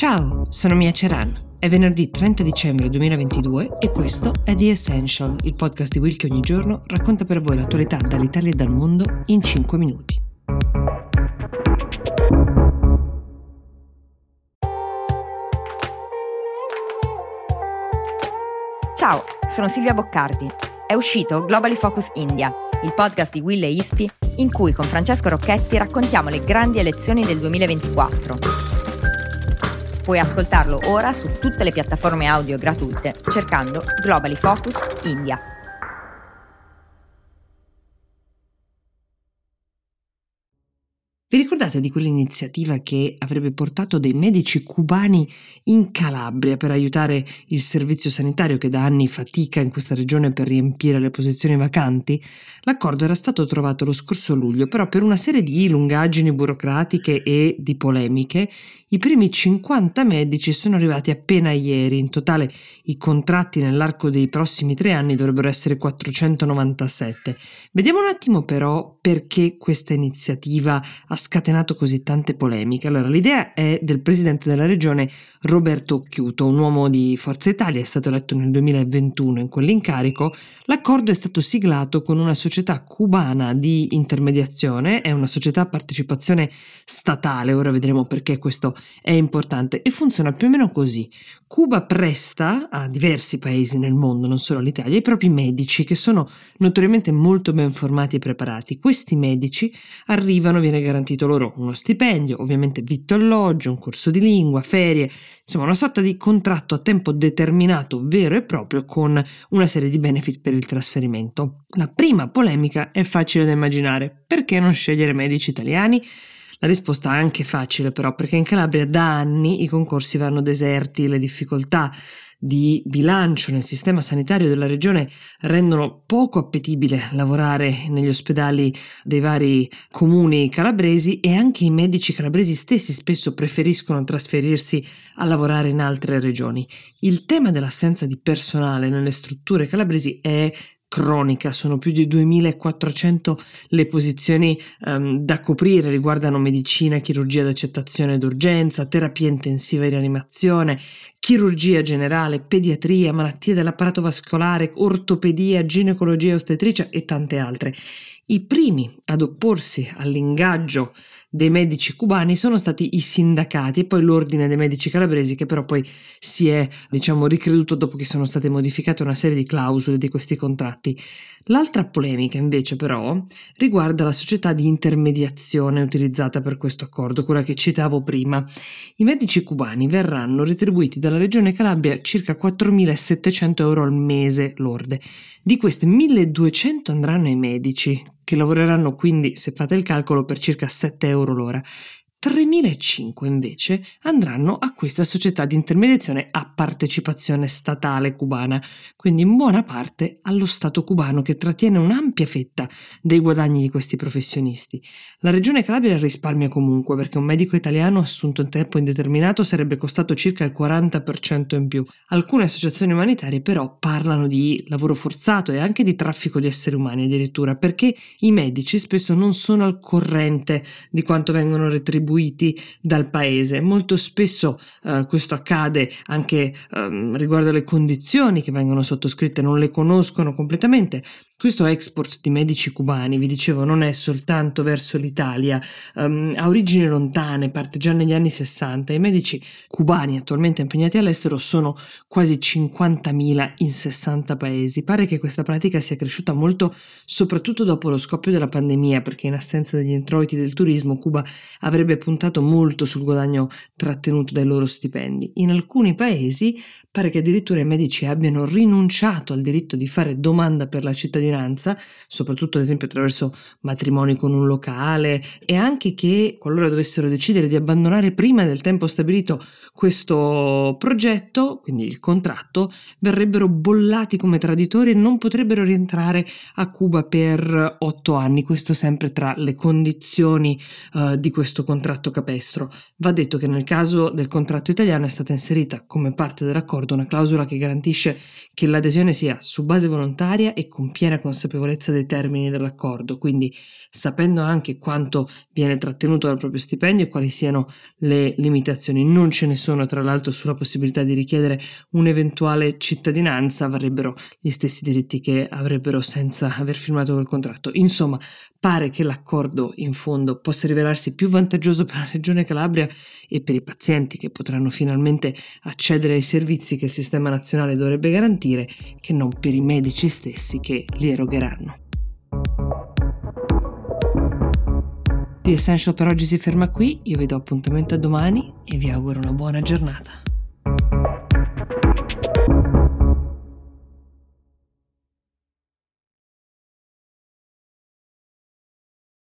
Ciao, sono Mia Ceran. È venerdì 30 dicembre 2022 e questo è The Essential, il podcast di Will che ogni giorno racconta per voi l'attualità dall'Italia e dal mondo in 5 minuti. Ciao, sono Silvia Boccardi. È uscito Globally Focus India, il podcast di Will e Ispi in cui con Francesco Rocchetti raccontiamo le grandi elezioni del 2024 Puoi ascoltarlo ora su tutte le piattaforme audio gratuite cercando Globally Focus India. Vi ricordate di quell'iniziativa che avrebbe portato dei medici cubani in Calabria per aiutare il servizio sanitario che da anni fatica in questa regione per riempire le posizioni vacanti? L'accordo era stato trovato lo scorso luglio, però per una serie di lungaggini burocratiche e di polemiche, i primi 50 medici sono arrivati appena ieri. In totale i contratti nell'arco dei prossimi tre anni dovrebbero essere 497. Vediamo un attimo però perché questa iniziativa ha scatenato così tante polemiche. Allora, l'idea è del presidente della regione Roberto Occhiuto, un uomo di Forza Italia, è stato eletto nel 2021 in quell'incarico. L'accordo è stato siglato con una società cubana di intermediazione, è una società a partecipazione statale, ora vedremo perché questo è importante, e funziona più o meno così. Cuba presta a diversi paesi nel mondo, non solo all'Italia, i propri medici che sono notoriamente molto ben formati e preparati. Questi medici arrivano, viene garantito loro uno stipendio, ovviamente vitto alloggio, un corso di lingua, ferie, insomma una sorta di contratto a tempo determinato vero e proprio con una serie di benefit per il trasferimento. La prima polemica è facile da immaginare, perché non scegliere medici italiani? La risposta è anche facile però perché in Calabria da anni i concorsi vanno deserti, le difficoltà di bilancio nel sistema sanitario della regione rendono poco appetibile lavorare negli ospedali dei vari comuni calabresi e anche i medici calabresi stessi spesso preferiscono trasferirsi a lavorare in altre regioni. Il tema dell'assenza di personale nelle strutture calabresi è cronica, sono più di 2400 le posizioni um, da coprire, riguardano medicina, chirurgia d'accettazione d'urgenza, terapia intensiva e rianimazione, chirurgia generale, pediatria, malattie dell'apparato vascolare, ortopedia, ginecologia e ostetricia e tante altre. I primi ad opporsi all'ingaggio dei medici cubani sono stati i sindacati e poi l'ordine dei medici calabresi che però poi si è diciamo ricreduto dopo che sono state modificate una serie di clausole di questi contratti. L'altra polemica invece però riguarda la società di intermediazione utilizzata per questo accordo, quella che citavo prima. I medici cubani verranno retribuiti dalla regione Calabria circa 4.700 euro al mese lorde. Di queste 1.200 andranno ai medici, che lavoreranno quindi, se fate il calcolo, per circa 7 euro l'ora 3.500 invece andranno a questa società di intermediazione a partecipazione statale cubana, quindi in buona parte allo Stato cubano che trattiene un'ampia fetta dei guadagni di questi professionisti. La regione Calabria risparmia comunque perché un medico italiano assunto in tempo indeterminato sarebbe costato circa il 40% in più. Alcune associazioni umanitarie però parlano di lavoro forzato e anche di traffico di esseri umani addirittura perché i medici spesso non sono al corrente di quanto vengono retribuiti distribuiti dal paese. Molto spesso eh, questo accade anche eh, riguardo alle condizioni che vengono sottoscritte, non le conoscono completamente questo export di medici cubani, vi dicevo, non è soltanto verso l'Italia, um, ha origini lontane, parte già negli anni 60. I medici cubani attualmente impegnati all'estero sono quasi 50.000 in 60 paesi. Pare che questa pratica sia cresciuta molto soprattutto dopo lo scoppio della pandemia, perché in assenza degli introiti del turismo Cuba avrebbe puntato molto sul guadagno trattenuto dai loro stipendi. In alcuni paesi pare che addirittura i medici abbiano rinunciato al diritto di fare domanda per la cittadinanza soprattutto ad esempio attraverso matrimoni con un locale e anche che qualora dovessero decidere di abbandonare prima del tempo stabilito questo progetto, quindi il contratto, verrebbero bollati come traditori e non potrebbero rientrare a Cuba per otto anni, questo sempre tra le condizioni uh, di questo contratto capestro. Va detto che nel caso del contratto italiano è stata inserita come parte dell'accordo nell'accordo, una clausola che garantisce che l'adesione sia su base volontaria e con piena consapevolezza dei termini dell'accordo, quindi sapendo anche quanto viene trattenuto dal proprio stipendio e quali siano le limitazioni. Non ce ne sono, tra l'altro, sulla possibilità di richiedere un'eventuale cittadinanza, avrebbero gli stessi diritti che avrebbero senza aver firmato quel contratto. Insomma, pare che l'accordo in fondo possa rivelarsi più vantaggioso per la Regione Calabria e per i pazienti che potranno finalmente accedere ai servizi che il sistema nazionale dovrebbe garantire, che non per i medici stessi che li erogheranno. The Essential per oggi si ferma qui, io vi do appuntamento a domani e vi auguro una buona giornata.